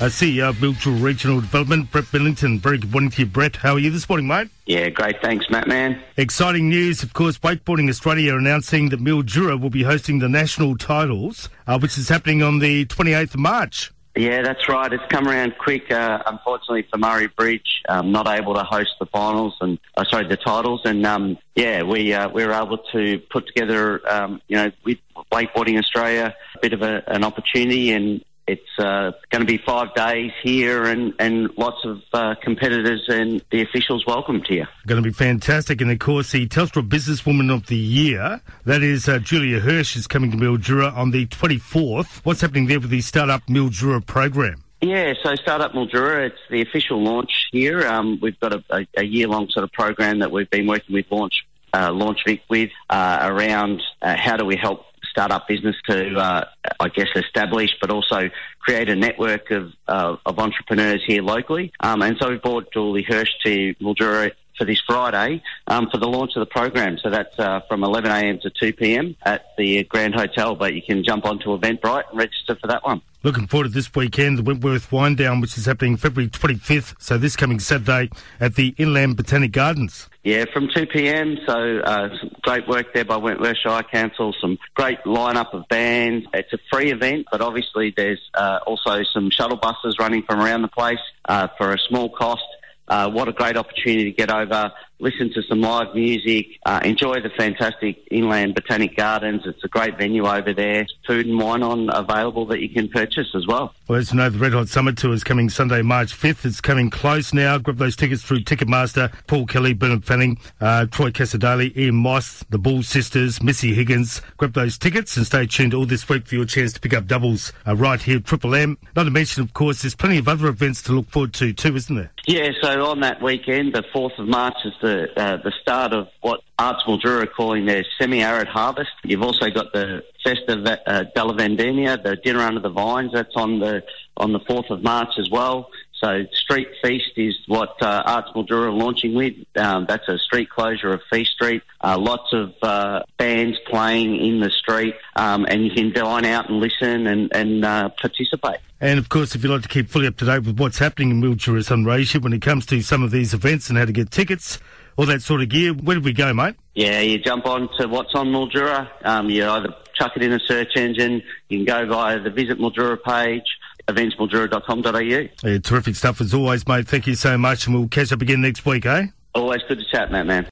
uh, CEO of Mildura Regional Development, Brett Billington. Very good morning to you, Brett. How are you this morning, mate? Yeah, great. Thanks, Matt, man. Exciting news, of course. Wakeboarding Australia announcing that Mildura will be hosting the national titles, uh, which is happening on the 28th of March. Yeah, that's right. It's come around quick. Uh, unfortunately for Murray Bridge, um, not able to host the finals and uh, sorry the titles. And um, yeah, we uh, we were able to put together um, you know with wakeboarding Australia a bit of a, an opportunity and it's uh, going to be five days here and, and lots of uh, competitors and the officials welcomed here. It's going to be fantastic. And of course, the Telstra Businesswoman of the Year, that is uh, Julia Hirsch, is coming to Mildura on the 24th. What's happening there with the Startup Mildura program? Yeah, so Startup Mildura, it's the official launch here. Um, we've got a, a, a year-long sort of program that we've been working with Launch uh, LaunchVic with uh, around uh, how do we help startup business to, uh, I guess, establish, but also create a network of, uh, of entrepreneurs here locally. Um, and so we brought Julie Hirsch to Mildura for this Friday um, for the launch of the program. So that's uh, from 11am to 2pm at the Grand Hotel, but you can jump onto Eventbrite and register for that one. Looking forward to this weekend, the Wentworth Wind Down, which is happening February 25th, so this coming Saturday at the Inland Botanic Gardens. Yeah, from 2 p.m. So uh, some great work there by Wentworth Shire Council. Some great lineup of bands. It's a free event, but obviously there's uh, also some shuttle buses running from around the place uh, for a small cost. Uh, what a great opportunity to get over, listen to some live music, uh, enjoy the fantastic inland botanic gardens. It's a great venue over there. Food and wine on available that you can purchase as well. Well, as you know, the Red Hot Summer Tour is coming Sunday, March 5th. It's coming close now. Grab those tickets through Ticketmaster. Paul Kelly, Bernard Fanning, uh, Troy Cassar-Daley, Ian Moss, the Bull Sisters, Missy Higgins. Grab those tickets and stay tuned all this week for your chance to pick up doubles uh, right here, Triple M. Not to mention, of course, there's plenty of other events to look forward to too, isn't there? Yeah, so on that weekend, the 4th of March is the uh, the start of what Arts Mildura are calling their semi-arid harvest. You've also got the Festa uh, della Vendemmia, the Dinner Under the Vines. That's on the on the 4th of March as well. So Street Feast is what uh, Arts Mildura are launching with. Um, that's a street closure of Feast Street. Uh, lots of uh, bands playing in the street, um, and you can dine out and listen and, and uh, participate. And of course, if you'd like to keep fully up to date with what's happening in Mildura Sunraysia when it comes to some of these events and how to get tickets, all that sort of gear, where do we go, mate? Yeah, you jump on to what's on Mildura. Um, you either chuck it in a search engine, you can go via the Visit Mildura page eventsmildura.com.au. Yeah, terrific stuff as always, mate. Thank you so much, and we'll catch up again next week, eh? Always good to chat, Matt, man.